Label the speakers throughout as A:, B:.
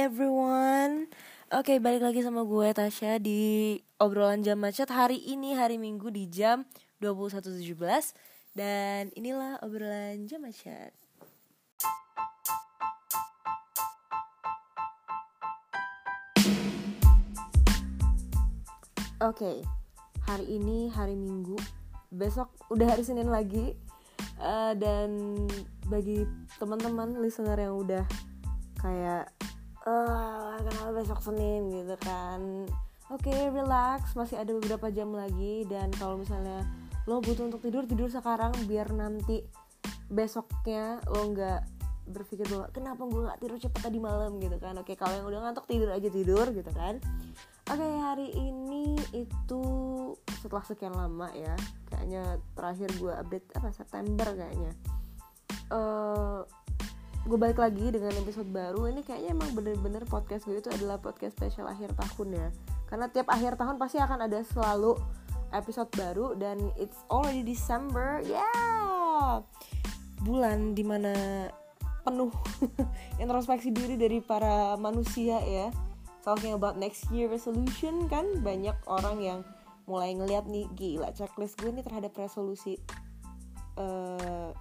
A: everyone. Oke balik lagi sama gue Tasya di obrolan jam macet Hari ini hari minggu di jam 21.17 Dan inilah obrolan jam macet. Oke hari ini hari minggu. Besok udah hari Senin lagi. Uh, Dan bagi teman-teman listener yang udah kayak eh kenapa besok Senin gitu kan. Oke okay, relax. Masih ada beberapa jam lagi. Dan kalau misalnya lo butuh untuk tidur tidur sekarang biar nanti besoknya lo nggak berpikir bahwa kenapa gue nggak tidur cepat tadi malam? gitu kan. Oke kalau yang udah ngantuk tidur aja tidur gitu kan. Oke hari ini itu setelah sekian lama ya kayaknya terakhir gue update apa September kayaknya. Uh, gue balik lagi dengan episode baru. Ini kayaknya emang bener-bener podcast gue itu adalah podcast spesial akhir tahun ya karena tiap akhir tahun pasti akan ada selalu episode baru dan it's already December. Yeah! Bulan di mana penuh introspeksi diri dari para manusia ya. Talking about next year resolution kan? Banyak orang yang mulai ngeliat nih gila checklist gue nih terhadap resolusi uh,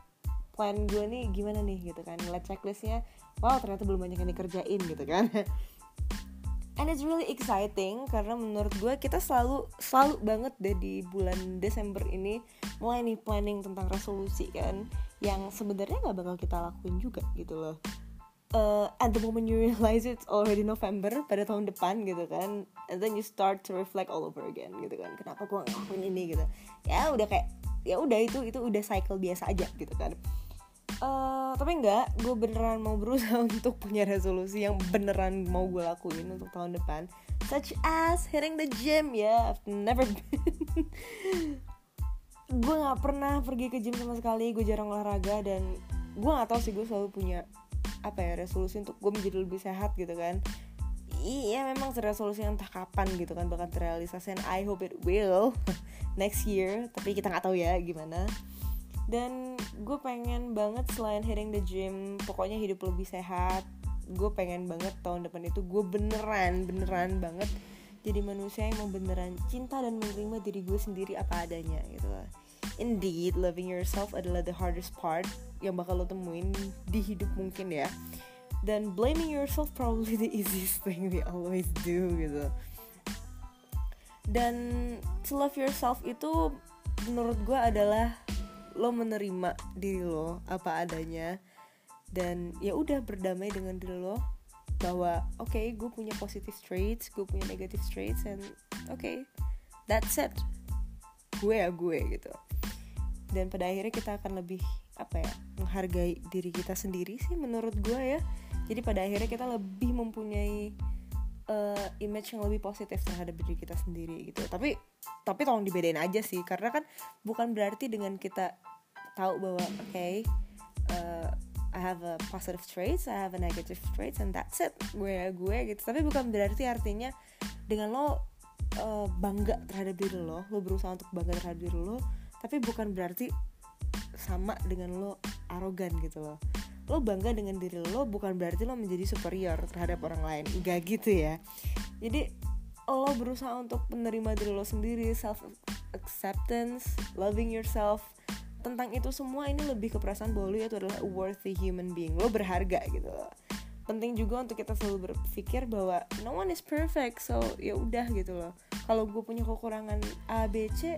A: plan gue nih gimana nih gitu kan. Ngeliat checklistnya wow ternyata belum banyak yang dikerjain gitu kan. And it's really exciting karena menurut gue kita selalu selalu banget deh di bulan Desember ini mulai nih planning tentang resolusi kan yang sebenarnya nggak bakal kita lakuin juga gitu loh. Uh, at the moment you realize it's already November pada tahun depan gitu kan and then you start to reflect all over again gitu kan. Kenapa gue ngelakuin ini gitu. Ya udah kayak ya udah itu itu udah cycle biasa aja gitu kan uh, tapi enggak gue beneran mau berusaha untuk punya resolusi yang beneran mau gue lakuin untuk tahun depan. Such as hitting the gym ya yeah, I've never been. Gue nggak pernah pergi ke gym sama sekali gue jarang olahraga dan gue nggak tahu sih gue selalu punya apa ya resolusi untuk gue menjadi lebih sehat gitu kan. Iya memang resolusi entah kapan gitu kan bakal terrealisasi and I hope it will next year tapi kita nggak tahu ya gimana. Dan gue pengen banget selain hitting the gym pokoknya hidup lebih sehat gue pengen banget tahun depan itu gue beneran beneran banget jadi manusia yang mau beneran cinta dan menerima diri gue sendiri apa adanya gitu loh. Indeed loving yourself adalah the hardest part yang bakal lo temuin di hidup mungkin ya. Dan blaming yourself probably the easiest thing we always do gitu dan to love yourself itu menurut gue adalah lo menerima diri lo apa adanya dan ya udah berdamai dengan diri lo bahwa oke okay, gue punya positive traits gue punya negative traits and oke okay, that's it. Gue ya gue gitu. Dan pada akhirnya kita akan lebih apa ya menghargai diri kita sendiri sih menurut gue ya. Jadi pada akhirnya kita lebih mempunyai uh, image yang lebih positif terhadap diri kita sendiri gitu tapi tapi tolong dibedain aja sih karena kan bukan berarti dengan kita tahu bahwa oke okay, uh, I have a positive traits, I have a negative traits, and that's it. Gue gue gitu. Tapi bukan berarti artinya dengan lo uh, bangga terhadap diri lo, lo berusaha untuk bangga terhadap diri lo, tapi bukan berarti sama dengan lo arogan gitu loh. Lo bangga dengan diri lo bukan berarti lo menjadi superior terhadap orang lain. Gak gitu ya. Jadi lo berusaha untuk menerima diri lo sendiri, self acceptance, loving yourself, tentang itu semua ini lebih ke perasaan bahwa lu itu adalah worthy human being. Lo berharga gitu loh. Penting juga untuk kita selalu berpikir bahwa no one is perfect so ya udah gitu loh. Kalau gue punya kekurangan A B C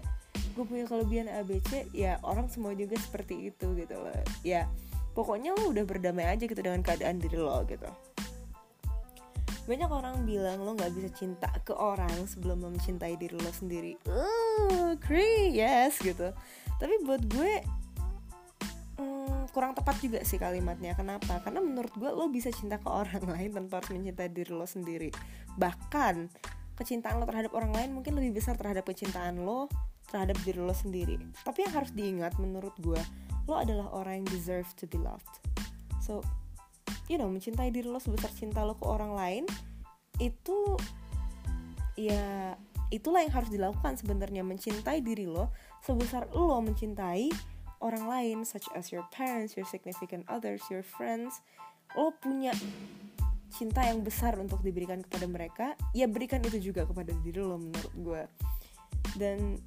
A: gue punya kelebihan A B C ya orang semua juga seperti itu gitu loh. Ya pokoknya lo udah berdamai aja gitu dengan keadaan diri lo gitu. Banyak orang bilang lo nggak bisa cinta ke orang sebelum mencintai diri lo sendiri. Uh, agree yes gitu. Tapi buat gue hmm, kurang tepat juga sih kalimatnya. Kenapa? Karena menurut gue lo bisa cinta ke orang lain tanpa harus mencintai diri lo sendiri. Bahkan kecintaan lo terhadap orang lain mungkin lebih besar terhadap kecintaan lo terhadap diri lo sendiri. Tapi yang harus diingat menurut gue lo adalah orang yang deserve to be loved. So you know mencintai diri lo sebesar cinta lo ke orang lain itu ya itulah yang harus dilakukan sebenarnya. Mencintai diri lo sebesar lo mencintai orang lain such as your parents, your significant others, your friends. Lo punya cinta yang besar untuk diberikan kepada mereka ya berikan itu juga kepada diri lo menurut gue dan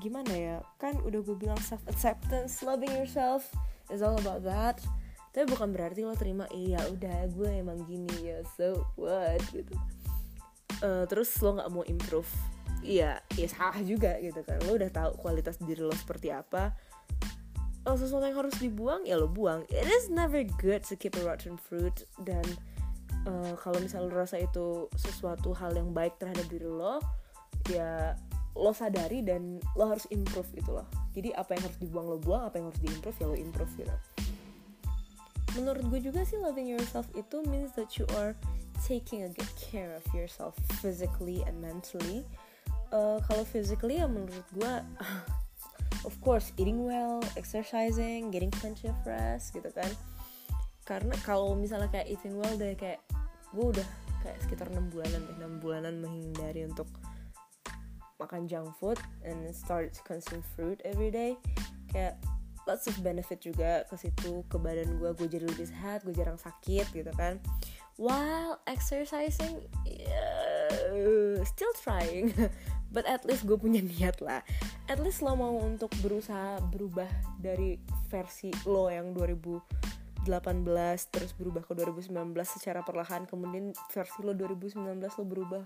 A: gimana ya kan udah gue bilang self acceptance loving yourself is all about that. Tapi bukan berarti lo terima iya udah gue emang gini ya so what? gitu. Uh, terus lo nggak mau improve. Iya ya salah juga gitu kan. Lo udah tahu kualitas diri lo seperti apa. Oh, sesuatu yang harus dibuang ya lo buang. It is never good to keep a rotten fruit. Dan uh, kalau misalnya lo rasa itu sesuatu hal yang baik terhadap diri lo ya lo sadari dan lo harus improve gitu loh. Jadi apa yang harus dibuang lo buang apa yang harus diimprove ya lo improve gitu. Menurut gue juga sih loving yourself itu means that you are taking a good care of yourself physically and mentally. Uh, kalau physically ya menurut gue of course eating well exercising getting plenty of rest gitu kan. Karena kalau misalnya kayak eating well deh kayak gue udah kayak sekitar enam bulanan deh enam bulanan menghindari untuk makan junk food and start to consume fruit every day. Kayak lots of benefit juga ke situ ke badan gue gue jadi lebih sehat gue jarang sakit gitu kan. While exercising yeah, still trying but at least gue punya niat lah. At least lo mau untuk berusaha berubah dari versi lo yang 2018 terus berubah ke 2019 secara perlahan kemudian versi lo 2019 lo berubah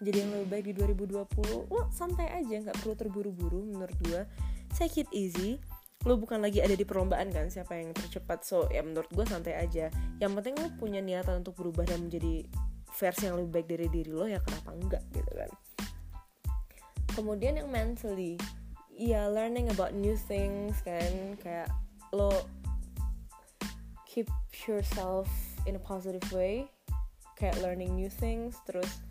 A: jadi yang lebih baik di 2020 lo santai aja nggak perlu terburu-buru menurut gue take it easy. Lo bukan lagi ada di perlombaan kan siapa yang tercepat. So ya menurut gue santai aja. Yang penting lo punya niatan untuk berubah dan menjadi versi yang lebih baik dari diri lo ya kenapa enggak gitu kan. Kemudian yang mentally ya learning about new things kan. Kayak lo keep yourself in a positive way. Kayak learning new things terus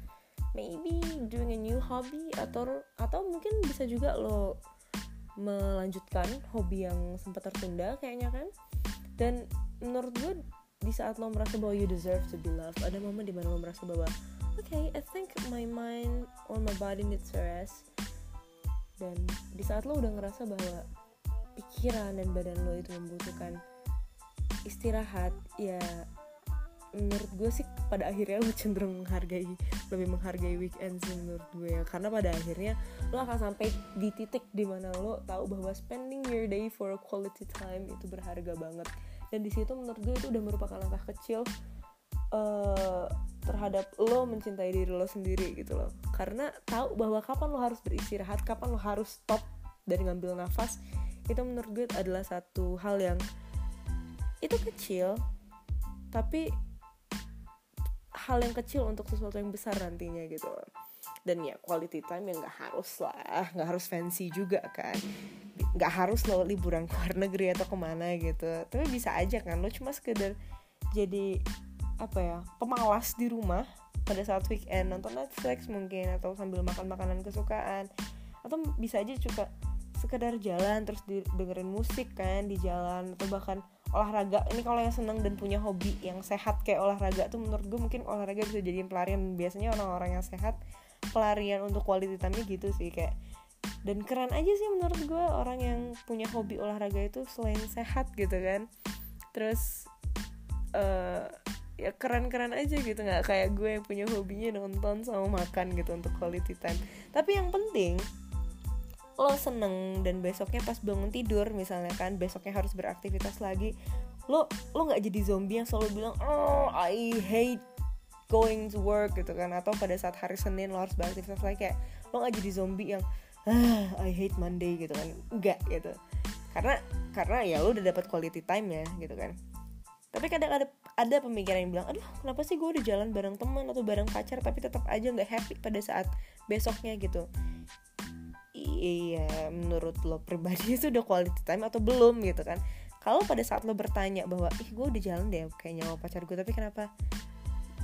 A: maybe doing a new hobby atau atau mungkin bisa juga lo melanjutkan hobi yang sempat tertunda kayaknya kan? Dan menurut gue di saat lo merasa bahwa you deserve to be loved ada momen di mana lo merasa bahwa okay I think my mind or my body needs rest. Dan di saat lo udah ngerasa bahwa pikiran dan badan lo itu membutuhkan istirahat ya menurut gue sih pada akhirnya lo cenderung menghargai lebih menghargai weekend sih menurut gue ya. Karena pada akhirnya lo akan sampai di titik di mana lo tahu bahwa spending your day for quality time itu berharga banget. Dan di situ menurut gue itu udah merupakan langkah kecil uh, terhadap lo mencintai diri lo sendiri gitu loh. Karena tahu bahwa kapan lo harus beristirahat kapan lo harus stop dari ngambil nafas itu menurut gue adalah satu hal yang itu kecil tapi hal yang kecil untuk sesuatu yang besar nantinya gitu. Dan ya quality time yang nggak harus lah nggak harus fancy juga kan. Nggak harus lo liburan ke luar negeri atau ke mana gitu. Tapi bisa aja kan lo cuma sekedar jadi apa ya pemalas di rumah pada saat weekend. Nonton Netflix mungkin atau sambil makan makanan kesukaan. Atau bisa aja juga sekedar jalan terus dengerin musik kan di jalan. Atau bahkan olahraga ini kalau yang seneng dan punya hobi yang sehat kayak olahraga tuh menurut gue mungkin olahraga bisa jadi pelarian. Biasanya orang-orang yang sehat pelarian untuk quality time gitu sih kayak dan keren aja sih menurut gue orang yang punya hobi olahraga itu selain sehat gitu kan. Terus uh, ya keren-keren aja gitu nggak kayak gue yang punya hobinya nonton sama makan gitu untuk quality time. Tapi yang penting lo seneng dan besoknya pas bangun tidur misalnya kan besoknya harus beraktivitas lagi lo lo nggak jadi zombie yang selalu bilang oh I hate going to work gitu kan. Atau pada saat hari Senin lo harus beraktivitas lagi kayak lo nggak jadi zombie yang ah I hate Monday gitu kan. Enggak gitu. Karena karena ya lo udah dapat quality time ya gitu kan. Tapi kadang ada ada pemikiran yang bilang aduh kenapa sih gue udah jalan bareng teman atau bareng pacar tapi tetap aja nggak happy pada saat besoknya gitu iya menurut lo pribadi itu udah quality time atau belum gitu kan? Kalau pada saat lo bertanya bahwa ih gue udah jalan deh kayaknya sama pacar gue tapi kenapa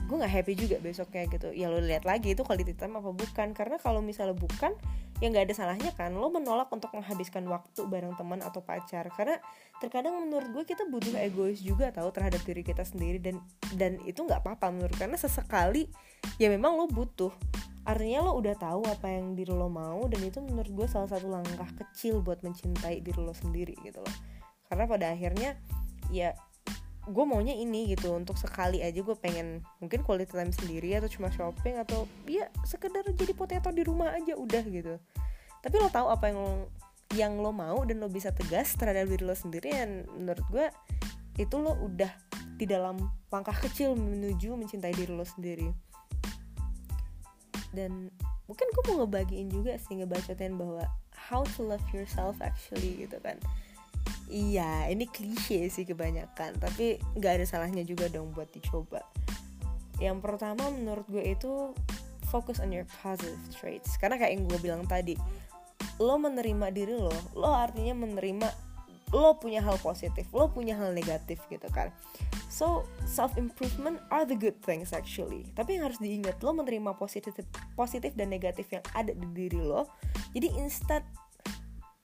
A: gue nggak happy juga besoknya? gitu. Ya lo lihat lagi itu quality time apa bukan. Karena kalau misalnya bukan ya nggak ada salahnya kan. Lo menolak untuk menghabiskan waktu bareng teman atau pacar. Karena terkadang menurut gue kita butuh egois juga tahu terhadap diri kita sendiri dan dan itu nggak apa-apa menurut karena sesekali ya memang lo butuh artinya lo udah tahu apa yang diri lo mau dan itu menurut gue salah satu langkah kecil buat mencintai diri lo sendiri gitu loh. Karena pada akhirnya ya gue maunya ini gitu. Untuk sekali aja gue pengen mungkin quality time sendiri atau cuma shopping atau ya sekedar jadi potato di rumah aja udah gitu. Tapi lo tahu apa yang lo, yang lo mau dan lo bisa tegas terhadap diri lo sendiri dan menurut gue itu lo udah di dalam langkah kecil menuju mencintai diri lo sendiri dan mungkin gue mau ngebagiin juga sih ngebacotin bahwa how to love yourself actually gitu kan Iya, ini klise sih kebanyakan, tapi nggak ada salahnya juga dong buat dicoba. Yang pertama menurut gue itu fokus on your positive traits. Karena kayak yang gue bilang tadi, lo menerima diri lo, lo artinya menerima lo punya hal positif, lo punya hal negatif gitu kan. So self improvement are the good things actually. Tapi yang harus diingat lo menerima positif positif dan negatif yang ada di diri lo. Jadi instead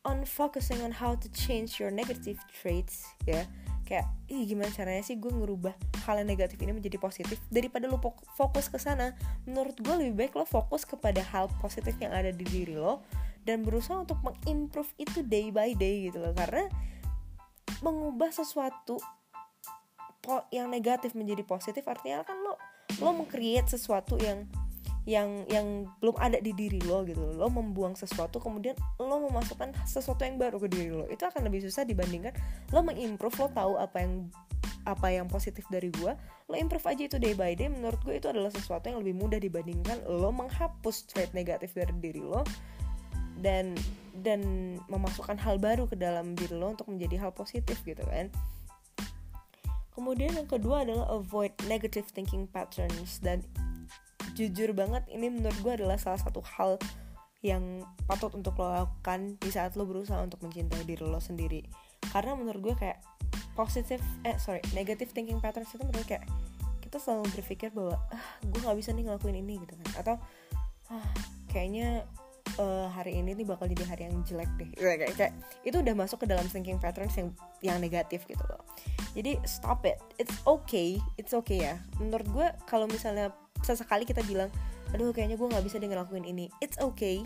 A: on focusing on how to change your negative traits ya kayak ih gimana caranya sih gue ngerubah hal yang negatif ini menjadi positif daripada lo fokus ke sana menurut gue lebih baik lo fokus kepada hal positif yang ada di diri lo dan berusaha untuk mengimprove itu day by day gitu loh karena mengubah sesuatu yang negatif menjadi positif artinya kan lo lo mengcreate sesuatu yang yang yang belum ada di diri lo gitu lo membuang sesuatu kemudian lo memasukkan sesuatu yang baru ke diri lo. Itu akan lebih susah dibandingkan lo mengimprove lo tahu apa yang apa yang positif dari gue lo improve aja itu day by day. Menurut gue itu adalah sesuatu yang lebih mudah dibandingkan lo menghapus trait negatif dari diri lo dan dan memasukkan hal baru ke dalam diri lo untuk menjadi hal positif gitu kan. Kemudian yang kedua adalah avoid negative thinking patterns. Dan jujur banget ini menurut gue adalah salah satu hal yang patut untuk lo lakukan di saat lo berusaha untuk mencintai diri lo sendiri. Karena menurut gue kayak positif eh sorry negative thinking patterns itu menurut kayak kita selalu berpikir bahwa ah gue nggak bisa nih ngelakuin ini gitu kan. Atau ah kayaknya uh, hari ini nih bakal jadi hari yang jelek deh. Kayak, kayak itu udah masuk ke dalam thinking patterns yang yang negatif gitu loh. Jadi stop it. It's okay. It's okay ya. Menurut gue kalau misalnya sesekali kita bilang aduh kayaknya gue nggak bisa deh ngelakuin ini. It's okay.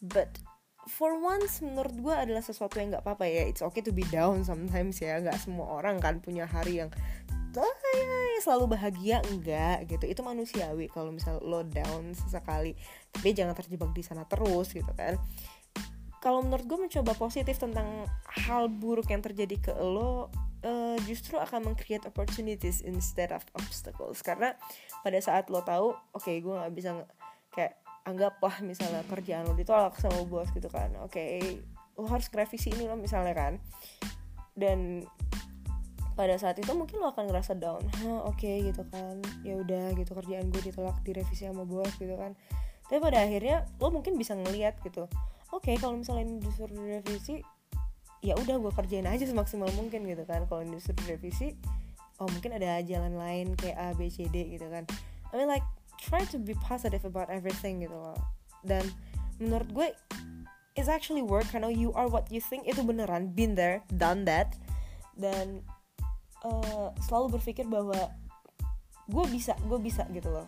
A: But for once menurut gue adalah sesuatu yang nggak apa-apa ya. It's okay to be down sometimes ya. Nggak semua orang kan punya hari yang selalu bahagia enggak gitu. Itu manusiawi kalau misal lo down sesekali. Tapi jangan terjebak di sana terus gitu kan. Kalau menurut gue mencoba positif tentang hal buruk yang terjadi ke lo uh, justru akan meng-create opportunities instead of obstacles. Karena pada saat lo tahu oke okay, gue nggak bisa kayak anggaplah misalnya kerjaan lo ditolak sama bos gitu kan. Oke okay, lo harus revisi ini lo misalnya kan. Dan pada saat itu mungkin lo akan ngerasa down. Oke okay, gitu kan. Ya udah gitu kerjaan gue ditolak direvisi sama bos gitu kan. Tapi pada akhirnya lo mungkin bisa ngeliat gitu oke okay, kalau misalnya ini disuruh direvisi ya udah gue kerjain aja semaksimal mungkin gitu kan. Kalau industri revisi oh mungkin ada jalan lain kayak A B C D gitu kan. I mean like try to be positive about everything gitu loh. Dan menurut gue it's actually work. Karena you are what you think. Itu beneran been there done that. Dan uh, selalu berpikir bahwa gue bisa gue bisa gitu loh.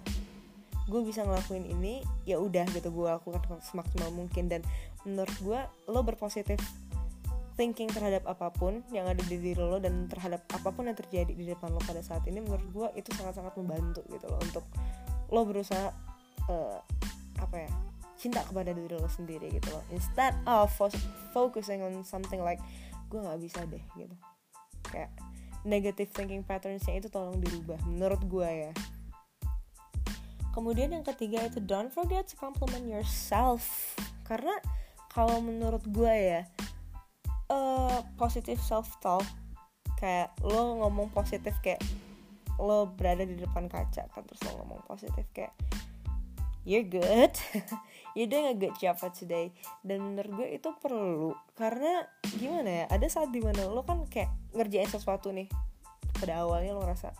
A: Gue bisa ngelakuin ini ya udah gitu gue lakukan semaksimal mungkin. Dan menurut gue lo berpositif thinking terhadap apa pun yang ada di diri lo dan terhadap apa pun yang terjadi di depan lo pada saat ini menurut gue itu sangat-sangat membantu gitu loh untuk lo berusaha uh, apa ya cinta kepada diri lo sendiri gitu loh. Instead of focusing on something like gue nggak bisa deh gitu. Kayak negative thinking patternsnya itu tolong dirubah menurut gue ya. Kemudian yang ketiga itu don't forget to compliment yourself. Karena kalau menurut gue ya uh, positive self talk kayak lo ngomong positif kayak lo berada di depan kaca kan terus lo ngomong positif kayak you're good. You're doing a good job for today. Dan menurut gue itu perlu karena gimana ya ada saat di mana lo kan kayak ngerjain sesuatu nih pada awalnya lo ngerasa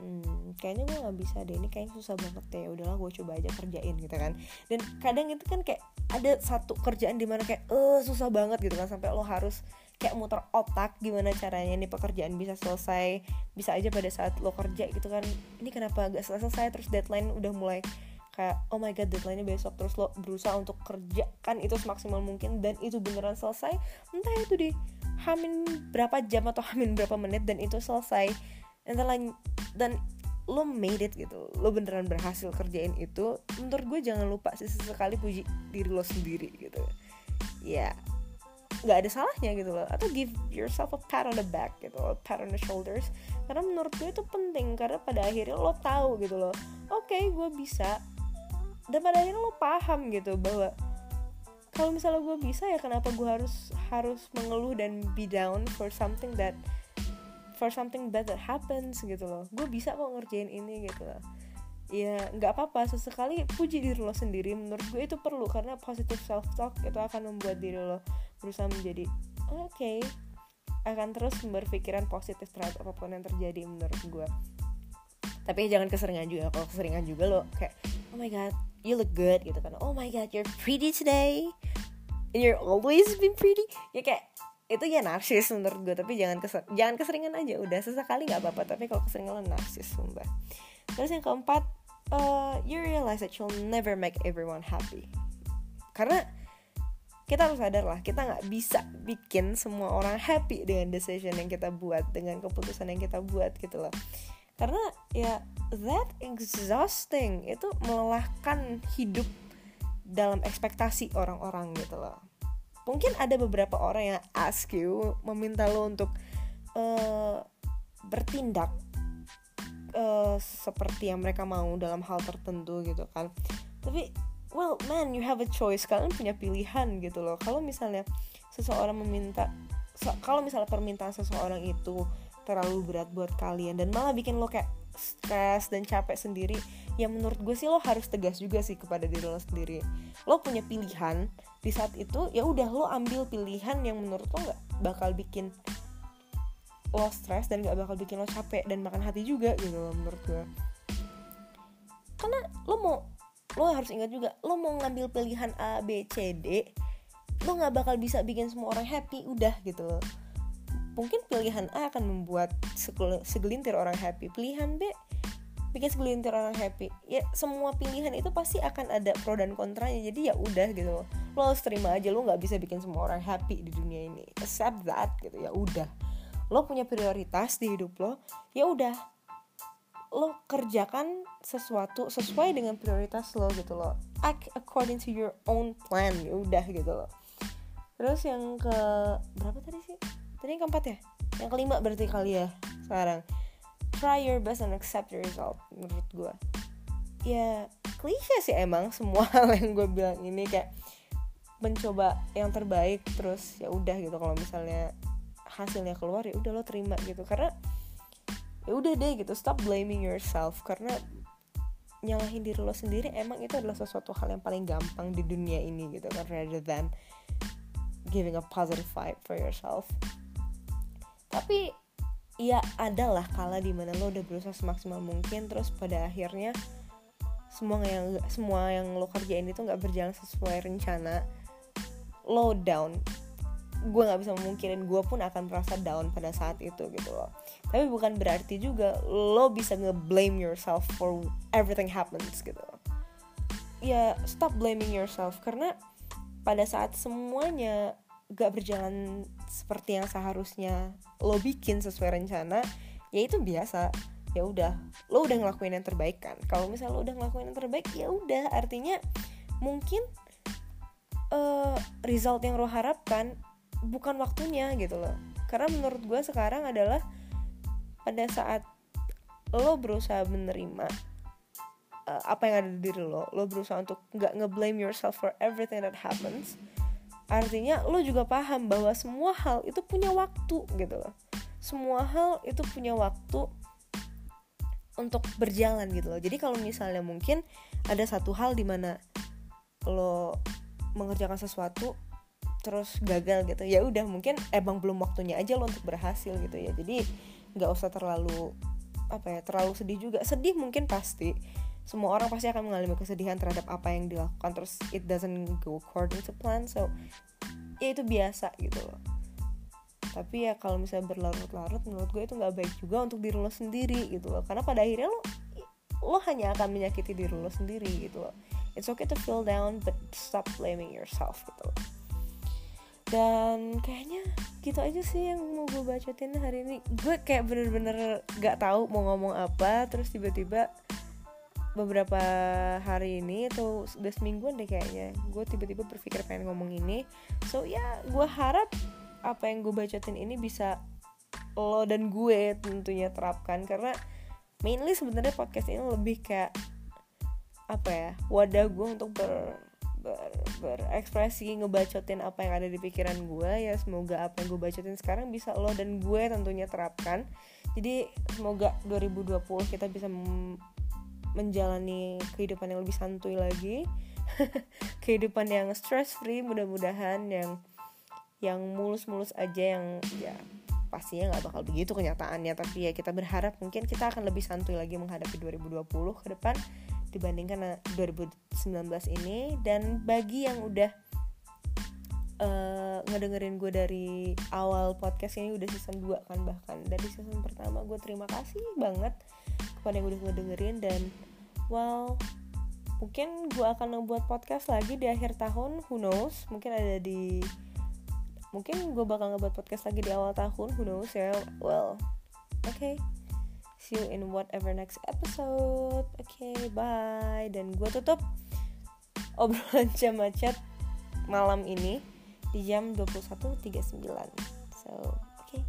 A: hmm, kayaknya gue nggak bisa deh ini kayaknya susah banget deh udahlah gue coba aja kerjain gitu kan. Dan kadang itu kan kayak ada satu kerjaan di mana kayak eh susah banget gitu kan sampai lo harus kayak muter otak gimana caranya nih pekerjaan bisa selesai bisa aja pada saat lo kerja gitu kan. Ini kenapa gak selesai terus deadline udah mulai kayak oh my god deadline-nya besok terus lo berusaha untuk kerjakan itu semaksimal mungkin dan itu beneran selesai entah itu di hamin berapa jam atau hamin berapa menit dan itu selesai. Dan dan lo made it gitu lo beneran berhasil kerjain itu menurut gue jangan lupa sih sesekali puji diri lo sendiri gitu. Ya nggak ada salahnya gitu loh atau give yourself a pat on the back gitu a pat on the shoulders karena menurut gue itu penting karena pada akhirnya lo tahu gitu loh oke okay, gue bisa dan pada akhirnya lo paham gitu bahwa kalau misalnya gue bisa ya kenapa gue harus harus mengeluh dan be down for something that for something bad that happens gitu loh. Gue bisa kok ngerjain ini gitu loh. Ya nggak apa-apa. Sesekali puji diri lo sendiri. Menurut gue itu perlu karena positive self talk itu akan membuat diri lo berusaha menjadi oke okay, akan terus berpikiran positif terhadap apa pun yang terjadi menurut gue tapi jangan keseringan juga. Kalau keseringan juga lo kayak oh my god you look good gitu kan. Oh my god you're pretty today. And you're always been pretty. Ya kayak itu ya narsis menurut gue tapi jangan keser jangan keseringan aja. Udah sesekali nggak apa-apa. Tapi kalau keseringan lo narsis sumpah. Terus yang keempat uh, you realize that you'll never make everyone happy. Karena kita harus sadar lah kita nggak bisa bikin semua orang happy dengan decision yang kita buat dengan keputusan yang kita buat gitu loh karena ya that exhausting itu melelahkan hidup dalam ekspektasi orang-orang gitu loh. Mungkin ada beberapa orang yang ask you meminta lo untuk uh, bertindak uh, seperti yang mereka mau dalam hal tertentu gitu kan. Tapi well man you have a choice. Kalian punya pilihan gitu loh. Kalau misalnya seseorang meminta kalau misalnya permintaan seseorang itu terlalu berat buat kalian. Dan malah bikin lo kayak stres dan capek sendiri. Ya menurut gue sih lo harus tegas juga sih kepada diri lo sendiri. Lo punya pilihan. Di saat itu ya udah lo ambil pilihan yang menurut lo nggak bakal bikin lo stres dan nggak bakal bikin lo capek dan makan hati juga gitu loh menurut gue. Karena lo mau lo harus ingat juga lo mau ngambil pilihan A B C D lo nggak bakal bisa bikin semua orang happy udah gitu loh mungkin pilihan A akan membuat segelintir orang happy. Pilihan B bikin segelintir orang happy. Ya semua pilihan itu pasti akan ada pro dan kontranya. Jadi ya udah gitu loh. Lo harus terima aja lo nggak bisa bikin semua orang happy di dunia ini. Accept that gitu ya udah. Lo punya prioritas di hidup lo ya udah. Lo kerjakan sesuatu sesuai dengan prioritas lo gitu loh. Act according to your own plan ya udah gitu loh. Terus yang ke berapa tadi sih tadi yang keempat ya? Yang kelima berarti kali ya sekarang. Try your best and accept the result menurut gue ya klise sih emang semua hal yang gue bilang ini kayak mencoba yang terbaik terus ya udah gitu. Kalau misalnya hasilnya keluar ya udah lo terima gitu. Karena ya udah deh gitu stop blaming yourself. Karena nyalahin diri lo sendiri emang itu adalah sesuatu hal yang paling gampang di dunia ini gitu. Kan rather than giving a positive vibe for yourself tapi ya ada lah kala di mana lo udah berusaha semaksimal mungkin terus pada akhirnya semua yang semua yang lo kerjain itu nggak berjalan sesuai rencana lo down. Gue nggak bisa memungkirin gue pun akan merasa down pada saat itu gitu loh. Tapi bukan berarti juga lo bisa ngeblame yourself for everything happens gitu ya stop blaming yourself. Karena pada saat semuanya gak berjalan seperti yang seharusnya lo bikin sesuai rencana ya itu biasa. Ya udah lo udah ngelakuin yang terbaik kan? Kalau misalnya lo udah ngelakuin yang terbaik ya udah. Artinya mungkin uh, result yang lo harapkan bukan waktunya gitu loh. Karena menurut gue sekarang adalah pada saat lo berusaha menerima uh, apa yang ada di diri lo lo berusaha untuk nggak ngeblame yourself for everything that happens artinya lo juga paham bahwa semua hal itu punya waktu gitu loh. Semua hal itu punya waktu untuk berjalan gitu loh. Jadi kalau misalnya mungkin ada satu hal di mana lo mengerjakan sesuatu terus gagal gitu ya udah mungkin emang belum waktunya aja lo untuk berhasil gitu ya. Jadi nggak usah terlalu apa ya terlalu sedih juga. Sedih mungkin pasti semua orang pasti akan mengalami kesedihan terhadap apa yang dilakukan. Terus it doesn't go according to plan so ya itu biasa gitu loh. Tapi ya kalau misalnya berlarut-larut menurut gue itu nggak baik juga untuk diri lo sendiri gitu loh. Karena pada akhirnya lo lo hanya akan menyakiti diri lo sendiri gitu loh. It's okay to feel down but stop blaming yourself gitu loh. Dan kayaknya gitu aja sih yang mau gue bacotin hari ini. Gue kayak bener-bener gak tahu mau ngomong apa terus tiba-tiba beberapa hari ini atau udah semingguan deh kayaknya gue tiba-tiba berpikir pengen ngomong ini. So ya gue harap apa yang gue bacotin ini bisa lo dan gue tentunya terapkan karena mainly sebenarnya podcast ini lebih kayak apa ya wadah gue untuk ber ber, berekspresi ngebacotin apa yang ada di pikiran gue ya semoga apa yang gue bacotin sekarang bisa lo dan gue tentunya terapkan. Jadi semoga 2020 kita bisa menjalani kehidupan yang lebih santuy lagi. Kehidupan yang stress free mudah-mudahan yang yang mulus-mulus aja yang ya pastinya nggak bakal begitu kenyataannya. Tapi ya kita berharap mungkin kita akan lebih santuy lagi menghadapi 2020 ke depan dibandingkan 2019 ini. Dan bagi yang udah uh, ngedengerin gue dari awal podcast ini udah season 2 kan bahkan. Dari season pertama gue terima kasih banget kepada yang udah ngedengerin dan well mungkin gue akan ngebuat podcast lagi di akhir tahun who knows mungkin ada di mungkin gue bakal ngebuat podcast lagi di awal tahun who knows ya well oke okay see you in whatever next episode oke okay, bye dan gue tutup obrolan jam macet malam ini di jam 21.39 so oke okay.